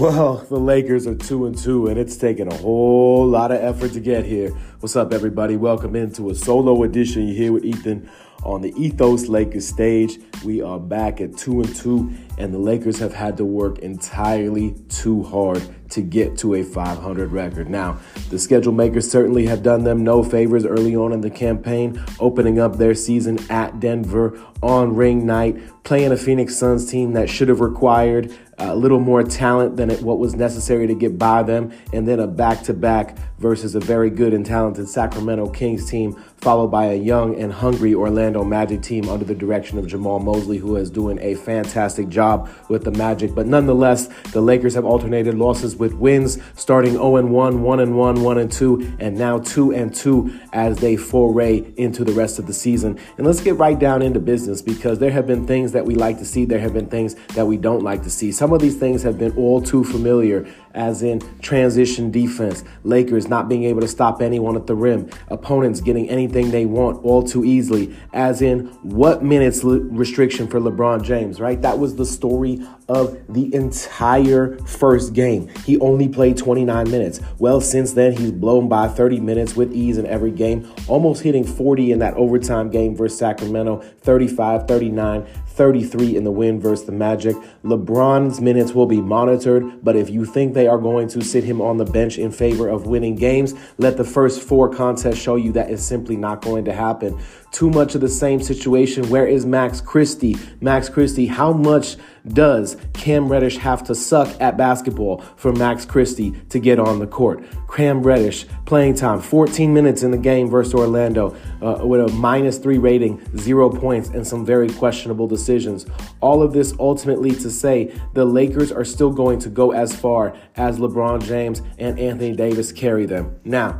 Well, the Lakers are two and two, and it's taken a whole lot of effort to get here. What's up, everybody? Welcome into a solo edition. You're here with Ethan on the Ethos Lakers stage. We are back at two and two, and the Lakers have had to work entirely too hard to get to a 500 record. Now, the schedule makers certainly have done them no favors early on in the campaign, opening up their season at Denver on ring night, playing a Phoenix Suns team that should have required a little more talent than what was necessary to get by them, and then a back to back versus a very good and talented Sacramento Kings team, followed by a young and hungry Orlando Magic team under the direction of Jamahl Mosley, who is doing a fantastic job with the Magic. But nonetheless, the Lakers have alternated losses with wins, starting 0 1, 1 1, 1 2, and now 2 and 2 as they foray into the rest of the season. And let's get right down into business because there have been things that we like to see, there have been things that we don't like to see. Some of these things have been all too familiar as in transition defense, Lakers not being able to stop anyone at the rim, opponents getting anything they want all too easily, as in what minutes restriction for LeBron James, right? That was the story of the entire first game. He only played 29 minutes. Well, since then, he's blown by 30 minutes with ease in every game, almost hitting 40 in that overtime game versus Sacramento, 35, 39, 33 in the win versus the Magic. LeBron's minutes will be monitored, but if you think they are going to sit him on the bench in favor of winning games, let the first four contests show you that is simply not going to happen. Too much of the same situation. Where is Max Christie? Max Christie, how much does Cam Reddish have to suck at basketball for Max Christie to get on the court? Cam Reddish, playing time, 14 minutes in the game versus Orlando uh, with a minus three rating, zero points, and some very questionable decisions. All of this ultimately to say the Lakers are still going to go as far as LeBron James and Anthony Davis carry them. Now,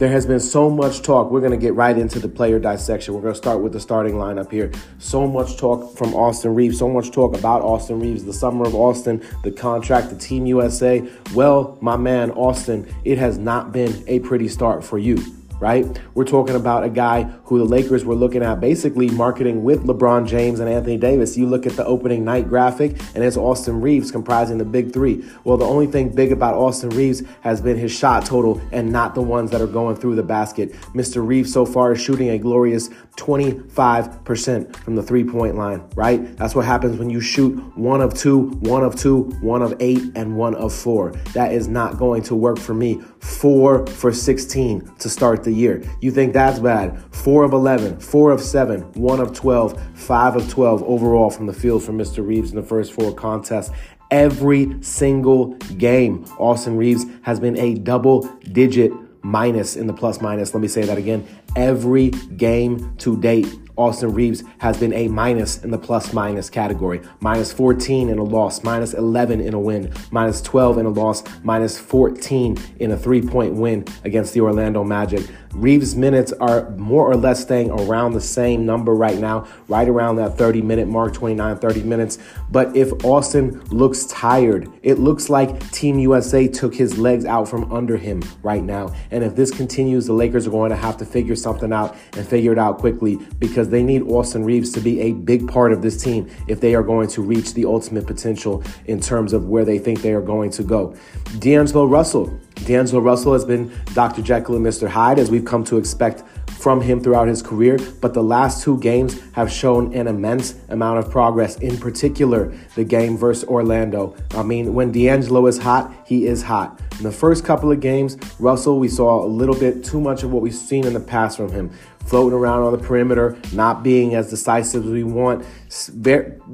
there has been so much talk. We're going to get right into the player dissection. We're going to start with the starting lineup here. So much talk from Austin Reaves, so much talk about Austin Reaves, the summer of Austin, the contract, the Team USA. Well, my man, Austin, it has not been a pretty start for you right? We're talking about a guy who the Lakers were looking at basically marketing with LeBron James and Anthony Davis. You look at the opening night graphic, and it's Austin Reaves comprising the big three. Well, the only thing big about Austin Reaves has been his shot total and not the ones that are going through the basket. Mr. Reaves so far is shooting a glorious 25% from the three point line, right? That's what happens when you shoot one of two, one of two, one of eight, and one of four. That is not going to work for me. Four for 16 to start the year. You think that's bad? Four of 11, four of seven, one of 12, five of 12 overall from the field for Mr. Reaves in the first four contests every single game. Austin Reaves has been a double digit minus in the plus minus. Let me say that again. Every game to date, Austin Reaves has been a minus in the plus minus category. Minus 14 in a loss, minus 11 in a win, minus 12 in a loss, minus 14 in a three point win against the Orlando Magic. Reaves' minutes are more or less staying around the same number right now, right around that 30 minute mark, 29, 30 minutes. But if Austin looks tired, it looks like Team USA took his legs out from under him right now. And if this continues, the Lakers are going to have to figure something out and figure it out quickly because they need Austin Reaves to be a big part of this team if they are going to reach the ultimate potential in terms of where they think they are going to go. D'Angelo Russell D'Angelo Russell has been Dr. Jekyll and Mr. Hyde, as we've come to expect from him throughout his career, but the last two games have shown an immense amount of progress, in particular, the game versus Orlando. I mean, when D'Angelo is hot, he is hot. In the first couple of games, Russell, we saw a little bit too much of what we've seen in the past from him floating around on the perimeter, not being as decisive as we want.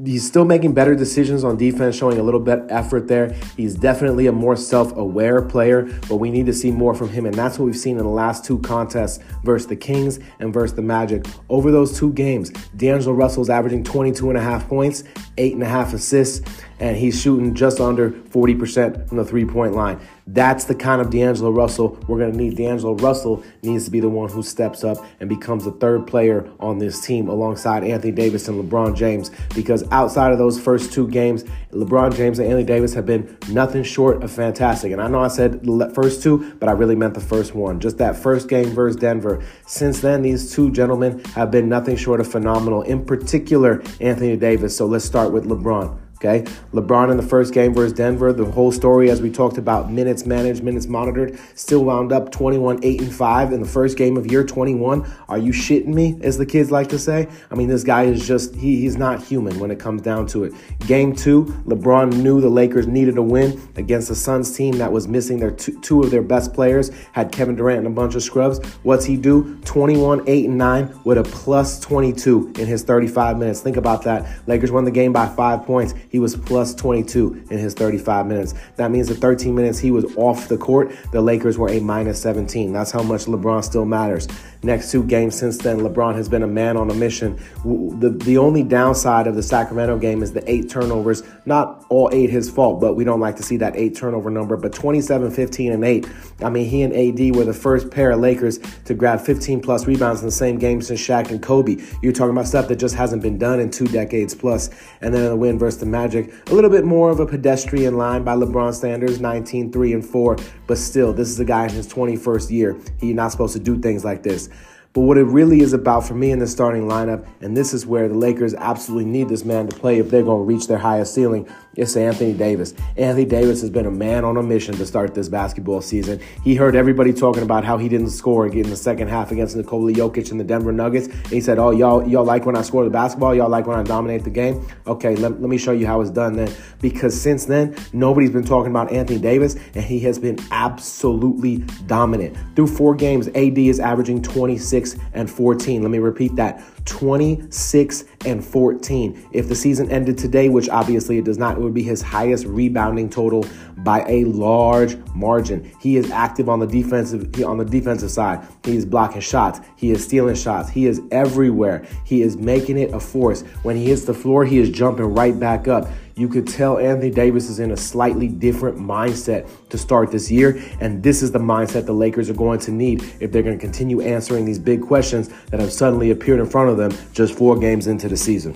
He's still making better decisions on defense, showing a little bit effort there. He's definitely a more self-aware player, but we need to see more from him, and that's what we've seen in the last two contests versus the Kings and versus the Magic. Over those two games, D'Angelo Russell's averaging 22 and a half points, eight and a half assists, and he's shooting just under 40% from the three-point line. That's the kind of D'Angelo Russell we're going to need. D'Angelo Russell needs to be the one who steps up and becomes the third player on this team alongside Anthony Davis and LeBron James. Because outside of those first two games, LeBron James and Anthony Davis have been nothing short of fantastic. And I know I said the first two, but I really meant the first one. Just that first game versus Denver. Since then, these two gentlemen have been nothing short of phenomenal, in particular, Anthony Davis. So let's start with LeBron. Okay, LeBron in the first game versus Denver, the whole story as we talked about minutes managed, minutes monitored, still wound up 21 8 and 5 in the first game of year 21. Are you shitting me, as the kids like to say? I mean, this guy is just, he, he's not human when it comes down to it. Game two, LeBron knew the Lakers needed a win against the Suns team that was missing their two, two of their best players, had Kevin Durant and a bunch of scrubs. What's he do? 21 8 and 9 with a plus 22 in his 35 minutes. Think about that. Lakers won the game by five points. He was plus 22 in his 35 minutes. That means the 13 minutes he was off the court, the Lakers were a minus 17. That's how much LeBron still matters. Next two games since then, LeBron has been a man on a mission. The, the only downside of the Sacramento game is the eight turnovers. Not all eight his fault, but we don't like to see that eight turnover number. But 27, 15, and 8. I mean, he and AD were the first pair of Lakers to grab 15 plus rebounds in the same game since Shaq and Kobe. You're talking about stuff that just hasn't been done in two decades plus. And then the win versus the Magic, a little bit more of a pedestrian line by LeBron standards, 19, 3, and 4. But still, this is a guy in his 21st year. He's not supposed to do things like this. But what it really is about for me in the starting lineup, and this is where the Lakers absolutely need this man to play if they're going to reach their highest ceiling, it's Anthony Davis. Anthony Davis has been a man on a mission to start this basketball season. He heard everybody talking about how he didn't score in the second half against Nikola Jokic and the Denver Nuggets. And he said, "Oh, y'all, y'all like when I score the basketball? Y'all like when I dominate the game? Okay, let, let me show you how it's done then." Because since then, nobody's been talking about Anthony Davis, and he has been absolutely dominant. Through four games, AD is averaging 26 and 14. Let me repeat that: 26 and 14. If the season ended today, which obviously it does not, it would be his highest rebounding total by a large margin. He is active on the defensive on the defensive side. He is blocking shots. He is stealing shots. He is everywhere. He is making it a force. When he hits the floor, he is jumping right back up. You could tell Anthony Davis is in a slightly different mindset to start this year, and this is the mindset the Lakers are going to need if they're going to continue answering these big questions that have suddenly appeared in front of them just four games into the season.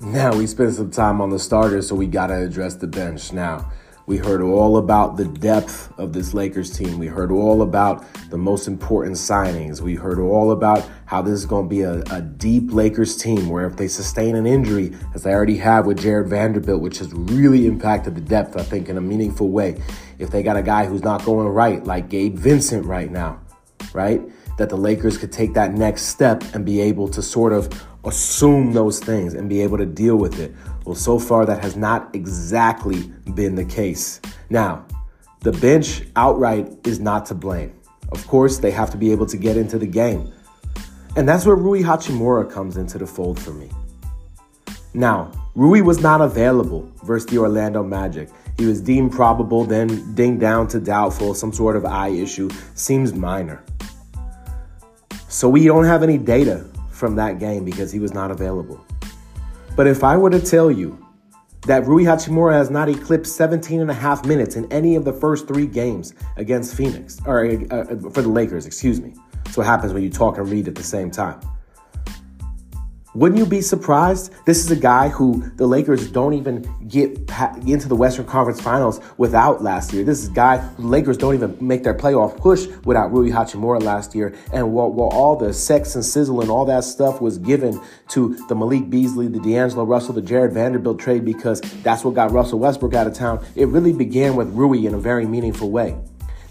Now we spent some time on the starters, so we got to address the bench. Now, we heard all about the depth of this Lakers team. We heard all about the most important signings. We heard all about how this is going to be a, a, deep Lakers team where if they sustain an injury, as they already have with Jarred Vanderbilt, which has really impacted the depth, I think, in a meaningful way. If they got a guy who's not going right, like Gabe Vincent right now, right? That the Lakers could take that next step and be able to sort of assume those things and be able to deal with it. Well, so far, that has not exactly been the case. Now, the bench outright is not to blame. Of course, they have to be able to get into the game. And that's where Rui Hachimura comes into the fold for me. Now, Rui was not available versus the Orlando Magic. He was deemed probable, then dinged down to doubtful, some sort of eye issue. Seems minor. So we don't have any data from that game because he was not available. But if I were to tell you that Rui Hachimura has not eclipsed 17 and a half minutes in any of the first three games against Phoenix, or uh, for the Lakers, excuse me. That's what happens when you talk and read at the same time. Wouldn't you be surprised? This is a guy who the Lakers don't even get into the Western Conference Finals without last year. This is a guy who Lakers don't even make their playoff push without Rui Hachimura last year. And while, while all the sex and sizzle and all that stuff was given to the Malik Beasley, the D'Angelo Russell, the Jarred Vanderbilt trade because that's what got Russell Westbrook out of town, it really began with Rui in a very meaningful way.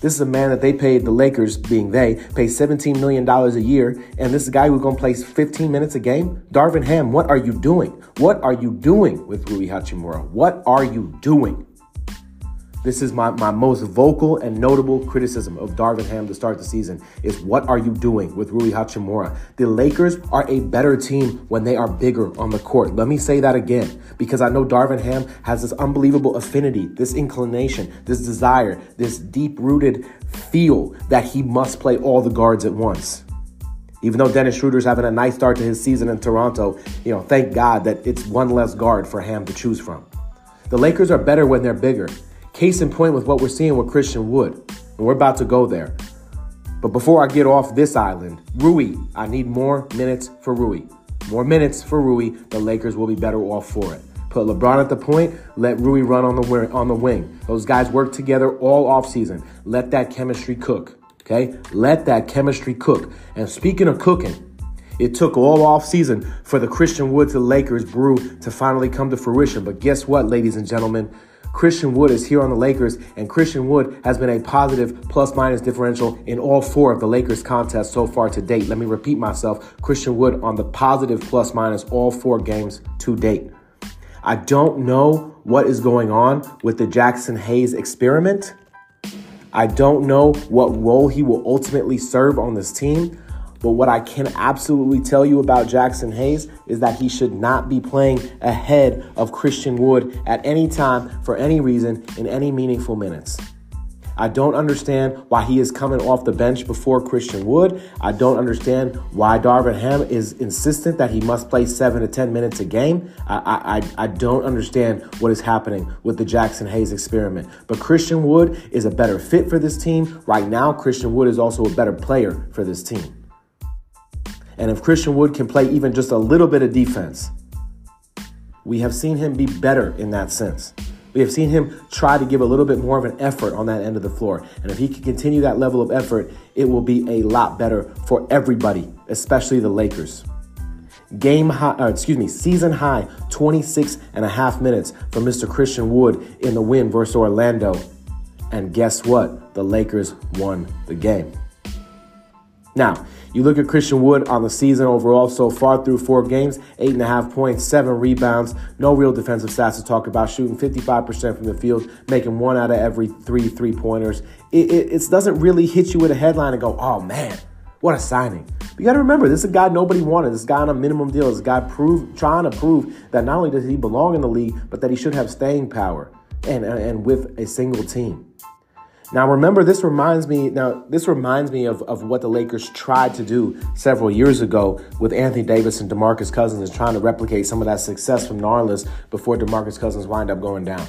This is a man that they paid, the Lakers being they, paid $17 million a year. And this guy who's going to play 15 minutes a game. Darvin Ham, what are you doing? What are you doing with Rui Hachimura? What are you doing? This is my, my most vocal and notable criticism of Darvin Ham to start the season is what are you doing with Rui Hachimura? The Lakers are a better team when they are bigger on the court. Let me say that again because I know Darvin Ham has this unbelievable affinity, this inclination, this desire, this deep-rooted feel that he must play all the guards at once. Even though Dennis Schroeder's having a nice start to his season in Toronto, you know, thank God that it's one less guard for Ham to choose from. The Lakers are better when they're bigger. Case in point with what we're seeing with Christian Wood. And we're about to go there. But before I get off this island, Rui, I need more minutes for Rui. More minutes for Rui. The Lakers will be better off for it. Put LeBron at the point, let Rui run on the on the wing. Those guys work together all offseason. Let that chemistry cook. Okay? Let that chemistry cook. And speaking of cooking, it took all off season for the Christian Wood to Lakers brew to finally come to fruition. But guess what, ladies and gentlemen? Christian Wood is here on the Lakers, and Christian Wood has been a positive plus minus differential in all four of the Lakers contests so far to date. Let me repeat myself Christian Wood on the positive plus minus all four games to date. I don't know what is going on with the Jaxson Hayes experiment. I don't know what role he will ultimately serve on this team. But what I can absolutely tell you about Jaxson Hayes is that he should not be playing ahead of Christian Wood at any time for any reason in any meaningful minutes. I don't understand why he is coming off the bench before Christian Wood. I don't understand why Darvin Ham is insistent that he must play seven to 10 minutes a game. I, I, I don't understand what is happening with the Jaxson Hayes experiment. But Christian Wood is a better fit for this team. Right now, Christian Wood is also a better player for this team. And if Christian Wood can play even just a little bit of defense, we have seen him be better in that sense. We have seen him try to give a little bit more of an effort on that end of the floor. And if he can continue that level of effort, it will be a lot better for everybody, especially the Lakers. Game high, uh, excuse me, season high 26 and a half minutes for Mr. Christian Wood in the win versus Orlando. And guess what? The Lakers won the game. Now, you look at Christian Wood on the season overall so far through four games, eight and a half points, seven rebounds, no real defensive stats to talk about, shooting 55% from the field, making one out of every three three pointers. It, it, it doesn't really hit you with a headline and go, oh man, what a signing. But you got to remember, this is a guy nobody wanted. This guy on a minimum deal. This guy prove, trying to prove that not only does he belong in the league, but that he should have staying power and, and, and with a single team. Now remember, this reminds me. Now this reminds me of, of what the Lakers tried to do several years ago with Anthony Davis and DeMarcus Cousins, and trying to replicate some of that success from Narlis before DeMarcus Cousins wind up going down.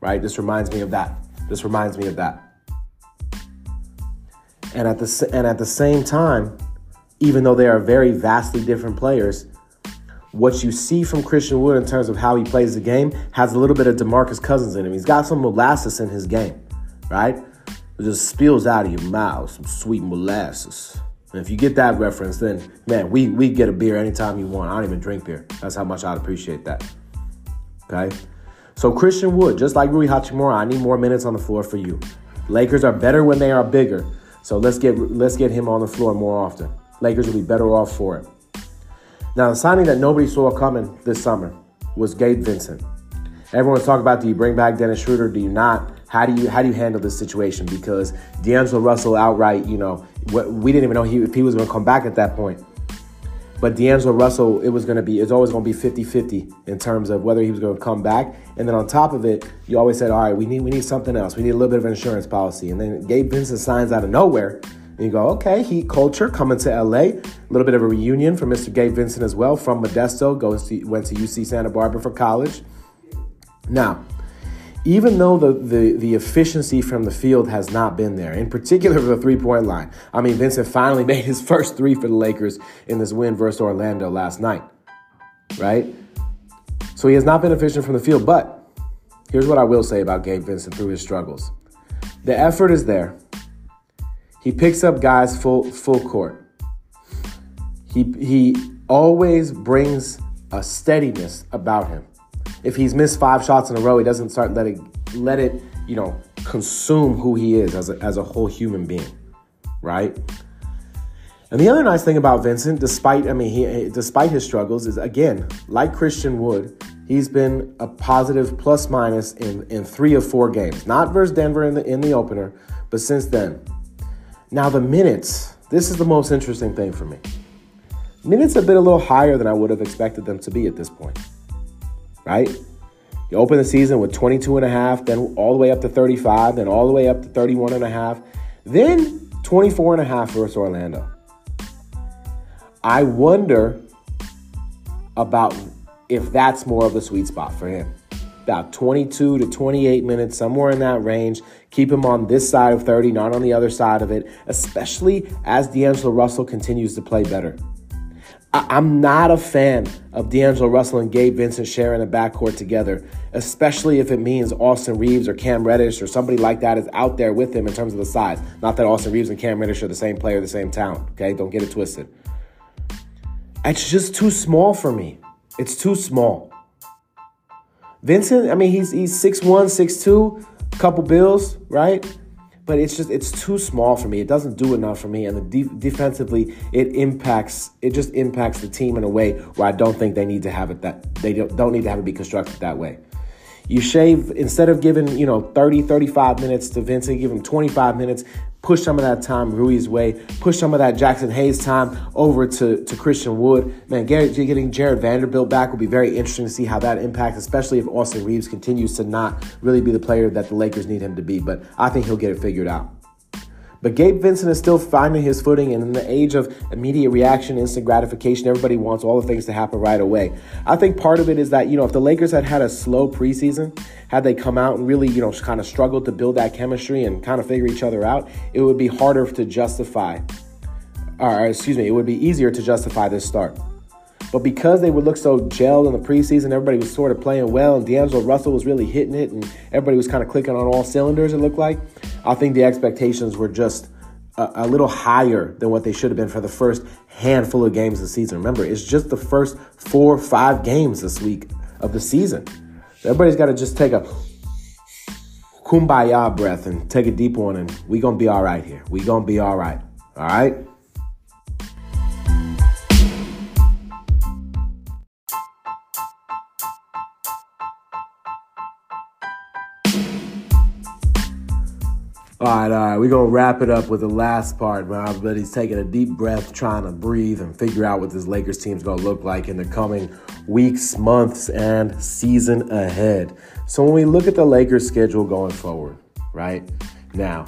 Right? This reminds me of that. This reminds me of that. And at the and at the same time, even though they are very vastly different players, what you see from Christian Wood in terms of how he plays the game has a little bit of DeMarcus Cousins in him. He's got some molasses in his game, right? It just spills out of your mouth, some sweet molasses. And if you get that reference, then man, we we get a beer anytime you want. I don't even drink beer. That's how much I'd appreciate that. Okay? So Christian Wood, just like Rui Hachimura, I need more minutes on the floor for you. Lakers are better when they are bigger. So let's get let's get him on the floor more often. Lakers will be better off for it. Now, the signing that nobody saw coming this summer was Gabe Vincent. Everyone's talking about do you bring back Dennis Schroeder? Do you not? How do you how do you handle this situation? Because D'Angelo Russell outright, you know, we didn't even know he, if he was going to come back at that point. But D'Angelo Russell, it was going to be, it's always going to be 50 50 in terms of whether he was going to come back. And then on top of it, you always said, all right, we need, we need something else. We need a little bit of an insurance policy. And then Gabe Vincent signs out of nowhere. And you go, okay, Heat culture coming to LA. A little bit of a reunion for Mr. Gabe Vincent as well from Modesto. Goes to, went to UC Santa Barbara for college. Now, even though the, the, the efficiency from the field has not been there, in particular for the three point line. I mean, Vincent finally made his first three for the Lakers in this win versus Orlando last night, right? So he has not been efficient from the field. But here's what I will say about Gabe Vincent through his struggles the effort is there. He picks up guys full, full court. He, he always brings a steadiness about him if he's missed five shots in a row, he doesn't start letting let it, you know, consume who he is as a, as a whole human being, right? And the other nice thing about Vincent, despite I mean, he despite his struggles, is again like Christian Wood, he's been a positive plus minus in in three of four games. Not versus Denver in the in the opener, but since then. Now the minutes. This is the most interesting thing for me. Minutes have been a little higher than I would have expected them to be at this point right? You open the season with 22 and a half, then all the way up to 35, then all the way up to 31 and a half, then 24 and a half versus Orlando. I wonder about if that's more of the sweet spot for him. About 22 to 28 minutes, somewhere in that range. Keep him on this side of 30, not on the other side of it, especially as D'Angelo Russell continues to play better. I, am not a fan of D'Angelo Russell and Gabe Vincent sharing a backcourt together, especially if it means Austin Reaves or Cam Reddish or somebody like that is out there with him in terms of the size. Not that Austin Reaves and Cam Reddish are the same player, the same talent, okay? Don't get it twisted. It's just too small for me. It's too small. Vincent, I mean, he's he's 6'1, 6'2, couple bills, right? But it's just it's too small for me. It doesn't do enough for me, and the de- defensively it impacts it just impacts the team in a way where I don't think they need to have it that they don't, don't need to have it be constructed that way. You shave instead of giving, you know, 30, 35 minutes to Vincent, give him 25 minutes, push some of that time Rui's way, push some of that Jaxson Hayes time over to, to Christian Wood. Man, getting Jarred Vanderbilt back will be very interesting to see how that impacts, especially if Austin Reaves continues to not really be the player that the Lakers need him to be. But I think he'll get it figured out. But Gabe Vincent is still finding his footing, and in the age of immediate reaction, instant gratification, everybody wants all the things to happen right away. I think part of it is that, you know, if the Lakers had had a slow preseason, had they come out and really, you know, kind of struggled to build that chemistry and kind of figure each other out, it would be harder to justify, or excuse me, it would be easier to justify this start. But because they would look so gelled in the preseason, everybody was sort of playing well, and D'Angelo Russell was really hitting it, and everybody was kind of clicking on all cylinders, it looked like. I think the expectations were just a, a little higher than what they should have been for the first handful of games of the season. Remember, it's just the first four or five games this week of the season. Everybody's got to just take a kumbaya breath and take a deep one, and we gonna be all right here. We gonna be all right. All right. All right, all right. Uh, We're going to wrap it up with the last part where everybody's taking a deep breath, trying to breathe and figure out what this Lakers team's to look like in the coming weeks, months, and season ahead. So when we look at the Lakers schedule going forward, right now,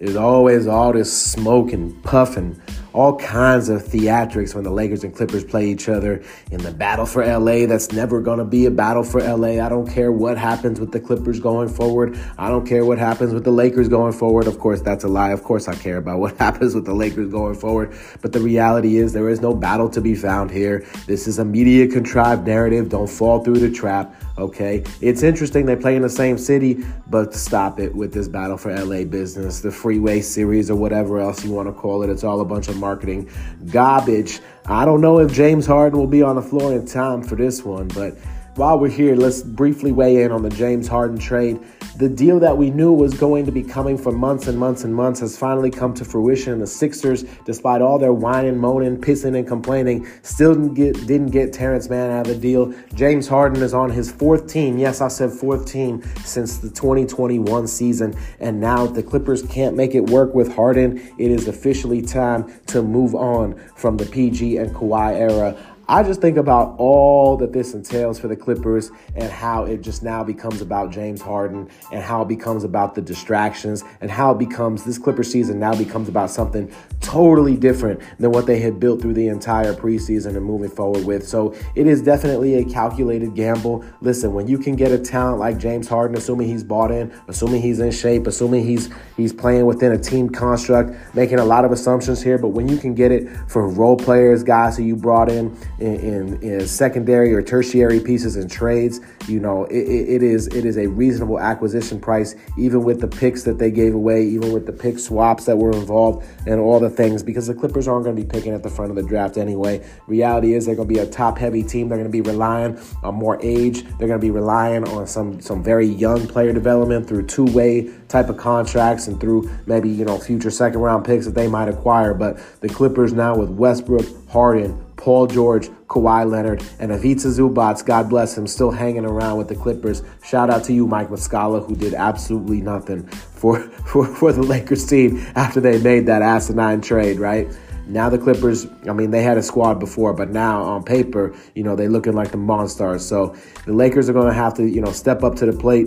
there's always all this smoke and and all kinds of theatrics when the Lakers and Clippers play each other in the battle for LA. That's never going to be a battle for LA. I don't care what happens with the Clippers going forward. I don't care what happens with the Lakers going forward. Of course, that's a lie. Of course, I care about what happens with the Lakers going forward. But the reality is, there is no battle to be found here. This is a media contrived narrative. Don't fall through the trap. Okay, it's interesting they play in the same city, but stop it with this battle for LA business, the freeway series, or whatever else you want to call it. It's all a bunch of marketing garbage. I don't know if James Harden will be on the floor in time for this one, but while we're here, let's briefly weigh in on the James Harden trade. The deal that we knew was going to be coming for months and months and months has finally come to fruition. The Sixers, despite all their whining, moaning, pissing, and complaining, still didn't get, didn't get Terance Mann out of the deal. James Harden is on his fourth team. Yes, I said fourth team since the 2021 season. And now the Clippers can't make it work with Harden. It is officially time to move on from the PG and Kawhi era. I just think about all that this entails for the Clippers and how it just now becomes about James Harden and how it becomes about the distractions and how it becomes this Clipper season now becomes about something totally different than what they had built through the entire preseason and moving forward with. So it is definitely a calculated gamble. Listen, when you can get a talent like James Harden, assuming he's bought in, assuming he's in shape, assuming he's he's playing within a team construct, making a lot of assumptions here, but when you can get it for role players, guys who you brought in in, in, in secondary or tertiary pieces and trades. You know, it, it is it is a reasonable acquisition price, even with the picks that they gave away, even with the pick swaps that were involved, and all the things. Because the Clippers aren't going to be picking at the front of the draft anyway. Reality is they're going to be a top heavy team. They're going to be relying on more age. They're going to be relying on some some very young player development through two way type of contracts and through maybe you know future second round picks that they might acquire. But the Clippers now with Westbrook, Harden, Paul George, Kawhi Leonard, and Ivica Zubac, God bless him, still hanging around with the Clippers. Shout out to you, Mike Muscala, who did absolutely nothing for, for, for the Lakers team after they made that asinine trade, right? Now the Clippers, I mean, they had a squad before, but now on paper, you know, they're looking like the monsters. So the Lakers are going to have to, you know, step up to the plate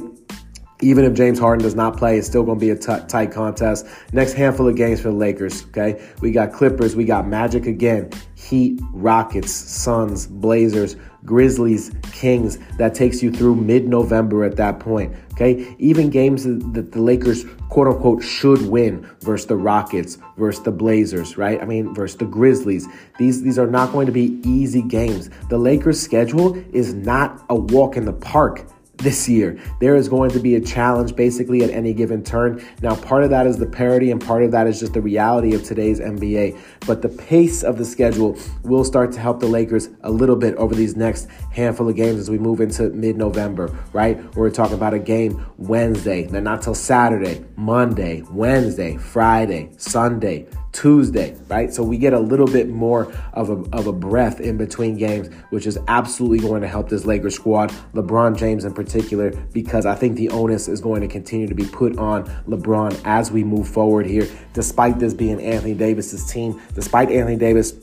even if James Harden does not play, it's still going to be a t- tight contest. Next handful of games for the Lakers, okay? We got Clippers, we got Magic again, Heat, Rockets, Suns, Blazers, Grizzlies, Kings. That takes you through mid November at that point. Okay. Even games that the Lakers, quote unquote, should win versus the Rockets, versus the Blazers, right? I mean, versus the Grizzlies. These, these are not going to be easy games. The Lakers' schedule is not a walk in the park this year. There is going to be a challenge basically at any given turn. Now, part of that is the parity, and part of that is just the reality of today's NBA. But the pace of the schedule will start to help the Lakers a little bit over these next handful of games as we move into mid November, right? We're talking about a game Wednesday, then not till Saturday, Monday, Wednesday, Friday, Sunday, Tuesday, right? So we get a little bit more of a, of a breath in between games, which is absolutely going to help this Lakers squad, LeBron James in particular, because I think the onus is going to continue to be put on LeBron as we move forward here, despite this being Anthony Davis's team, despite Anthony Davis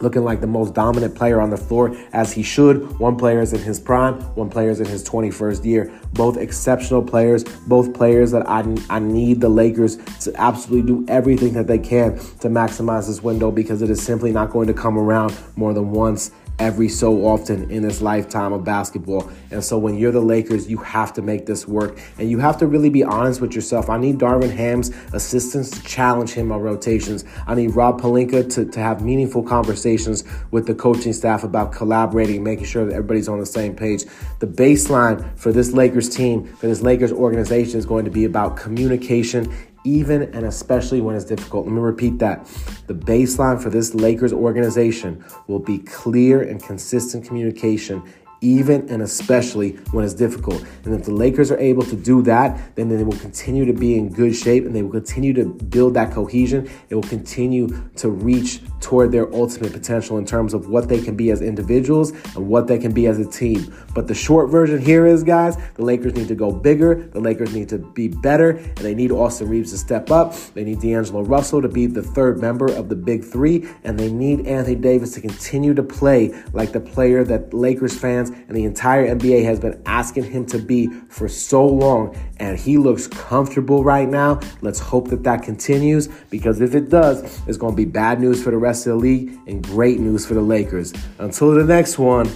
looking like the most dominant player on the floor as he should. One player is in his prime, one player is in his 21st year. Both exceptional players, both players that I, I need the Lakers to absolutely do everything that they can to maximize this window because it is simply not going to come around more than once every so often in this lifetime of basketball. And so when you're the Lakers, you have to make this work. And you have to really be honest with yourself. I need Darvin Ham's assistance to challenge him on rotations. I need Rob Pelinka to, to have meaningful conversations with the coaching staff about collaborating, making sure that everybody's on the same page. The baseline for this Lakers team, for this Lakers organization is going to be about communication even and especially when it's difficult. Let me repeat that. The baseline for this Lakers organization will be clear and consistent communication even and especially when it's difficult. And if the Lakers are able to do that, then they will continue to be in good shape and they will continue to build that cohesion. It will continue to reach toward their ultimate potential in terms of what they can be as individuals and what they can be as a team. But the short version here is, guys, the Lakers need to go bigger. The Lakers need to be better, and they need Austin Reaves to step up. They need D'Angelo Russell to be the third member of the Big Three, and they need Anthony Davis to continue to play like the player that Lakers fans and the entire NBA has been asking him to be for so long. And he looks comfortable right now. Let's hope that that continues because if it does, it's going to be bad news for the rest of the league and great news for the Lakers. Until the next one,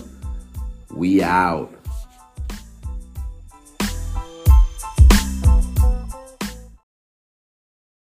we out.